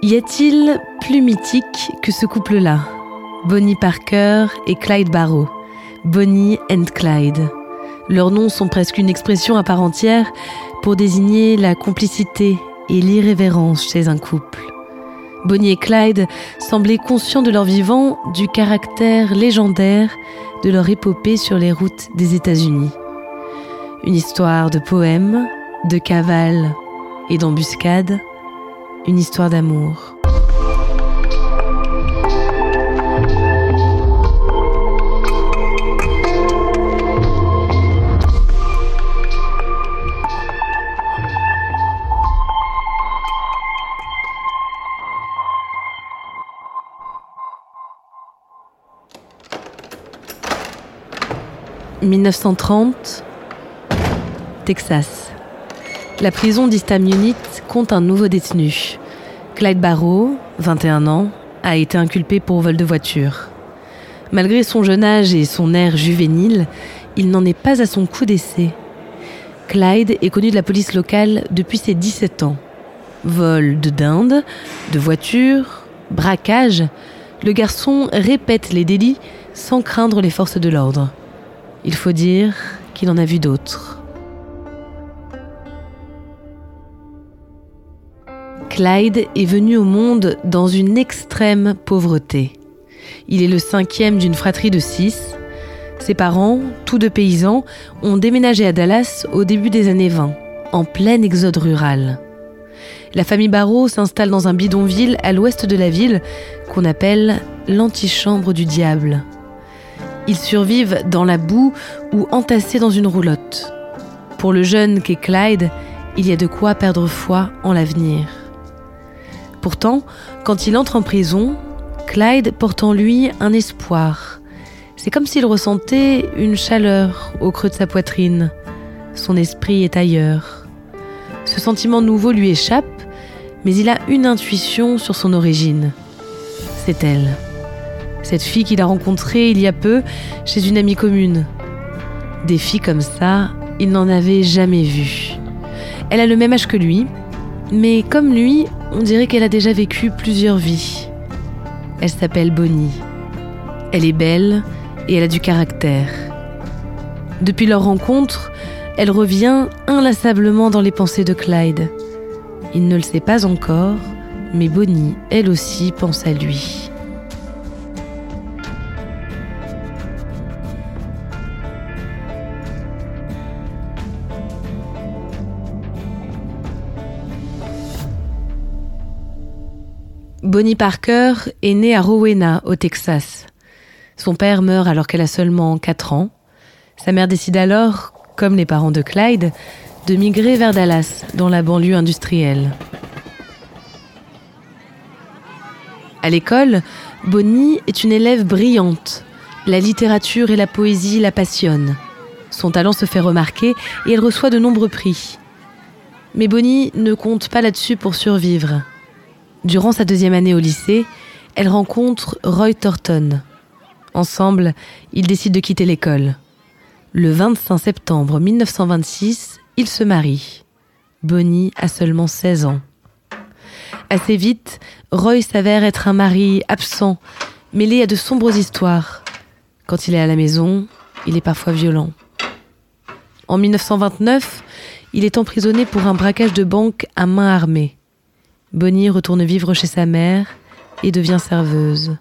Y a-t-il plus mythique que ce couple-là? Bonnie Parker et Clyde Barrow. Bonnie and Clyde. Leurs noms sont presque une expression à part entière pour désigner la complicité et l'irrévérence chez un couple. Bonnie et Clyde semblaient conscients de leur vivant, du caractère légendaire de leur épopée sur les routes des États-Unis. Une histoire de poèmes, de cavales et d'embuscades, une histoire d'amour. « 1930, Texas. La prison d'Eastham Unit compte un nouveau détenu. Clyde Barrow, 21 ans, a été inculpé pour vol de voiture. Malgré son jeune âge et son air juvénile, il n'en est pas à son coup d'essai. Clyde est connu de la police locale depuis ses 17 ans. Vol de dinde, de voiture, braquage, le garçon répète les délits sans craindre les forces de l'ordre. Il faut dire qu'il en a vu d'autres. Clyde est venu au monde dans une extrême pauvreté. Il est le cinquième d'une fratrie de six. Ses parents, tous deux paysans, ont déménagé à Dallas au début des années 20, en plein exode rural. La famille Barrow s'installe dans un bidonville à l'ouest de la ville qu'on appelle l'antichambre du diable. Ils survivent dans la boue ou entassés dans une roulotte. Pour le jeune qu'est Clyde, il y a de quoi perdre foi en l'avenir. Pourtant, quand il entre en prison, Clyde porte en lui un espoir. C'est comme s'il ressentait une chaleur au creux de sa poitrine. Son esprit est ailleurs. Ce sentiment nouveau lui échappe, mais il a une intuition sur son origine. C'est elle. Cette fille qu'il a rencontrée il y a peu chez une amie commune. Des filles comme ça, il n'en avait jamais vu. Elle a le même âge que lui, mais comme lui, on dirait qu'elle a déjà vécu plusieurs vies. Elle s'appelle Bonnie. Elle est belle et elle a du caractère. Depuis leur rencontre, elle revient inlassablement dans les pensées de Clyde. Il ne le sait pas encore, mais Bonnie, elle aussi, pense à lui. Bonnie Parker est née à Rowena, au Texas. Son père meurt alors qu'elle a seulement 4 ans. Sa mère décide alors, comme les parents de Clyde, de migrer vers Dallas, dans la banlieue industrielle. À l'école, Bonnie est une élève brillante. La littérature et la poésie la passionnent. Son talent se fait remarquer et elle reçoit de nombreux prix. Mais Bonnie ne compte pas là-dessus pour survivre. Durant sa deuxième année au lycée, elle rencontre Roy Thornton. Ensemble, ils décident de quitter l'école. Le 25 septembre 1926, ils se marient. Bonnie a seulement 16 ans. Assez vite, Roy s'avère être un mari absent, mêlé à de sombres histoires. Quand il est à la maison, il est parfois violent. En 1929, il est emprisonné pour un braquage de banque à main armée. Bonnie retourne vivre chez sa mère et devient serveuse.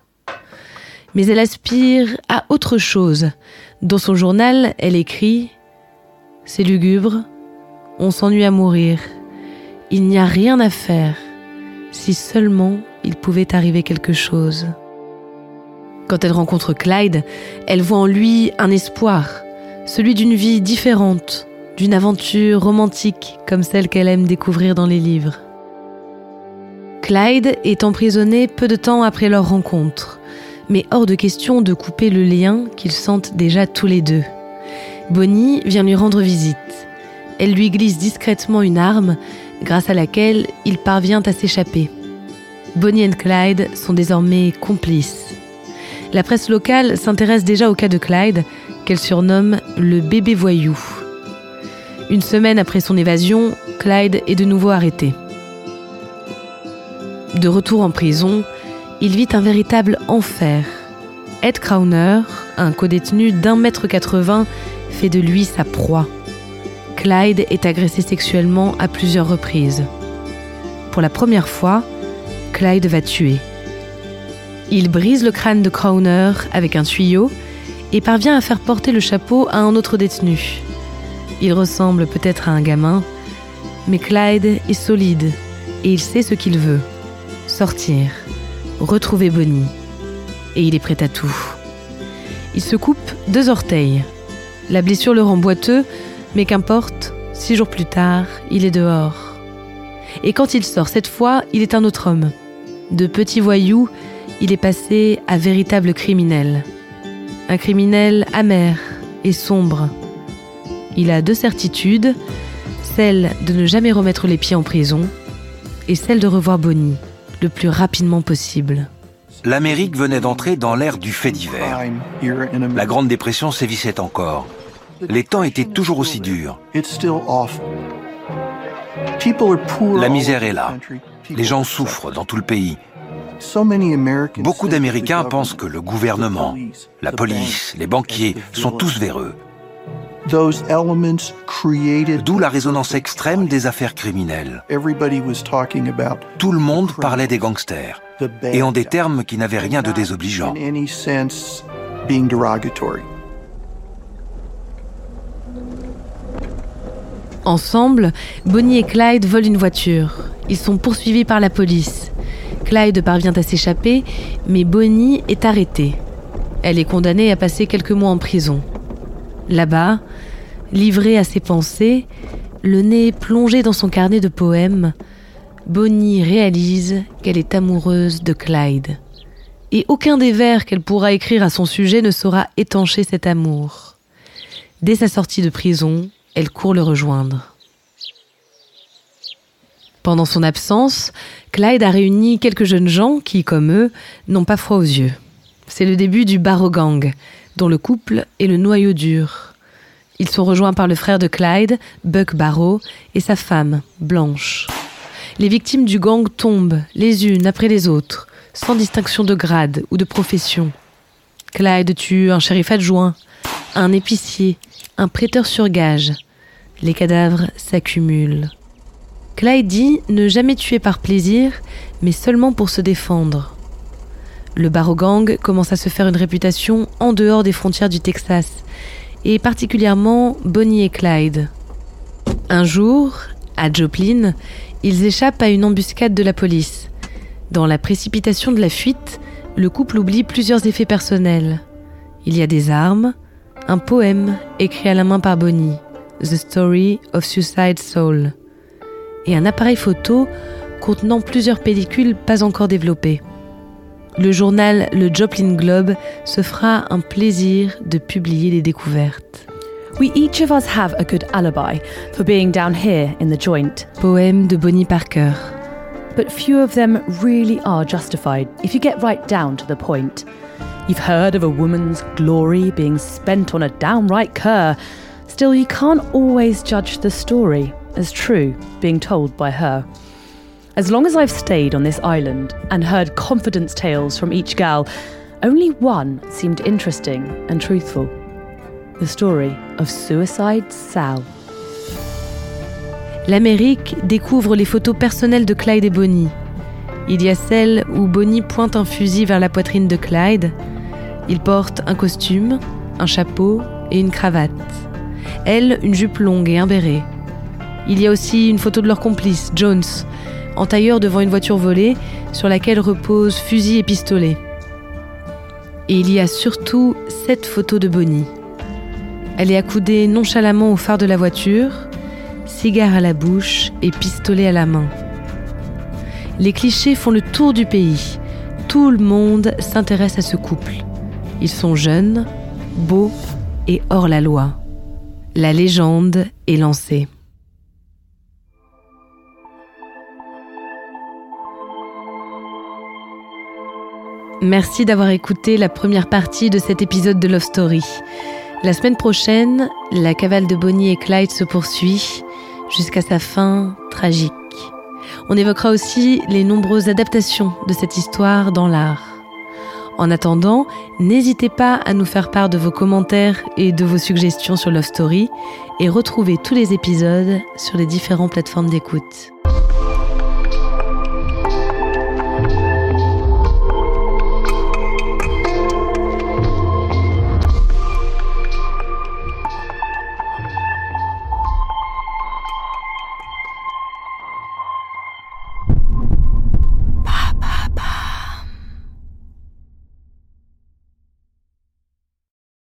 Mais elle aspire à autre chose. Dans son journal, elle écrit C'est lugubre, on s'ennuie à mourir, il n'y a rien à faire, si seulement il pouvait arriver quelque chose. Quand elle rencontre Clyde, elle voit en lui un espoir, celui d'une vie différente, d'une aventure romantique comme celle qu'elle aime découvrir dans les livres. Clyde est emprisonné peu de temps après leur rencontre, mais hors de question de couper le lien qu'ils sentent déjà tous les deux. Bonnie vient lui rendre visite. Elle lui glisse discrètement une arme grâce à laquelle il parvient à s'échapper. Bonnie et Clyde sont désormais complices. La presse locale s'intéresse déjà au cas de Clyde, qu'elle surnomme le bébé voyou. Une semaine après son évasion, Clyde est de nouveau arrêté. De retour en prison, il vit un véritable enfer. Ed Crowner, un codétenu d'un mètre 80, fait de lui sa proie. Clyde est agressé sexuellement à plusieurs reprises. Pour la première fois, Clyde va tuer. Il brise le crâne de Crowner avec un tuyau et parvient à faire porter le chapeau à un autre détenu. Il ressemble peut-être à un gamin, mais Clyde est solide et il sait ce qu'il veut. Sortir, retrouver Bonnie. Et il est prêt à tout. Il se coupe deux orteils. La blessure le rend boiteux, mais qu'importe, six jours plus tard, il est dehors. Et quand il sort cette fois, il est un autre homme. De petit voyou, il est passé à véritable criminel. Un criminel amer et sombre. Il a deux certitudes, celle de ne jamais remettre les pieds en prison et celle de revoir Bonnie le plus rapidement possible. L'Amérique venait d'entrer dans l'ère du fait divers. La Grande Dépression sévissait encore. Les temps étaient toujours aussi durs. La misère est là. Les gens souffrent dans tout le pays. Beaucoup d'Américains pensent que le gouvernement, la police, les banquiers sont tous véreux. D'où la résonance extrême des affaires criminelles. Tout le monde parlait des gangsters, et en des termes qui n'avaient rien de désobligeant. Ensemble, Bonnie et Clyde volent une voiture. Ils sont poursuivis par la police. Clyde parvient à s'échapper, mais Bonnie est arrêtée. Elle est condamnée à passer quelques mois en prison. Là-bas, livrée à ses pensées, le nez plongé dans son carnet de poèmes, Bonnie réalise qu'elle est amoureuse de Clyde. Et aucun des vers qu'elle pourra écrire à son sujet ne saura étancher cet amour. Dès sa sortie de prison, elle court le rejoindre. Pendant son absence, Clyde a réuni quelques jeunes gens qui, comme eux, n'ont pas froid aux yeux. C'est le début du Barrow Gang, dont le couple est le noyau dur. Ils sont rejoints par le frère de Clyde, Buck Barrow, et sa femme, Blanche. Les victimes du gang tombent, les unes après les autres, sans distinction de grade ou de profession. Clyde tue un shérif adjoint, un épicier, un prêteur sur gage, les cadavres s'accumulent. Clyde dit ne jamais tuer par plaisir, mais seulement pour se défendre. Le Gang commence à se faire une réputation en dehors des frontières du Texas, et particulièrement Bonnie et Clyde. Un jour, à Joplin, ils échappent à une embuscade de la police. Dans la précipitation de la fuite, le couple oublie plusieurs effets personnels. Il y a des armes, un poème écrit à la main par Bonnie. The Story of Suicide Soul, et un appareil photo contenant plusieurs pellicules pas encore développées. Le journal Le Joplin Globe se fera un plaisir de publier les découvertes. We each of us have a good alibi for being down here in the joint. Poème de Bonnie Parker. But few of them really are justified if you get right down to the point. You've heard of a woman's glory being spent on a downright cur, Still, you can't always judge the story as true being told by her. As long as I've stayed on this island and heard confidence tales from each gal, only one seemed interesting and truthful. the story of Suicide Sal. L'Amérique découvre les photos personnelles de Clyde et Bonnie. Il y a celle où Bonnie pointe un fusil vers la poitrine de Clyde. Il porte un costume, un chapeau et une cravate. Elle, une jupe longue et un béret. Il y a aussi une photo de leur complice, Jones, en tailleur devant une voiture volée sur laquelle reposent fusil et pistolet. Et il y a surtout cette photo de Bonnie. Elle est accoudée nonchalamment au phare de la voiture, cigare à la bouche et pistolet à la main. Les clichés font le tour du pays. Tout le monde s'intéresse à ce couple. Ils sont jeunes, beaux et hors la loi. La légende est lancée. Merci d'avoir écouté la première partie de cet épisode de Love Story. La semaine prochaine, la cavale de Bonnie et Clyde se poursuit jusqu'à sa fin tragique. On évoquera aussi les nombreuses adaptations de cette histoire dans l'art. En attendant, n'hésitez pas à nous faire part de vos commentaires et de vos suggestions sur Love Story et retrouvez tous les épisodes sur les différentes plateformes d'écoute.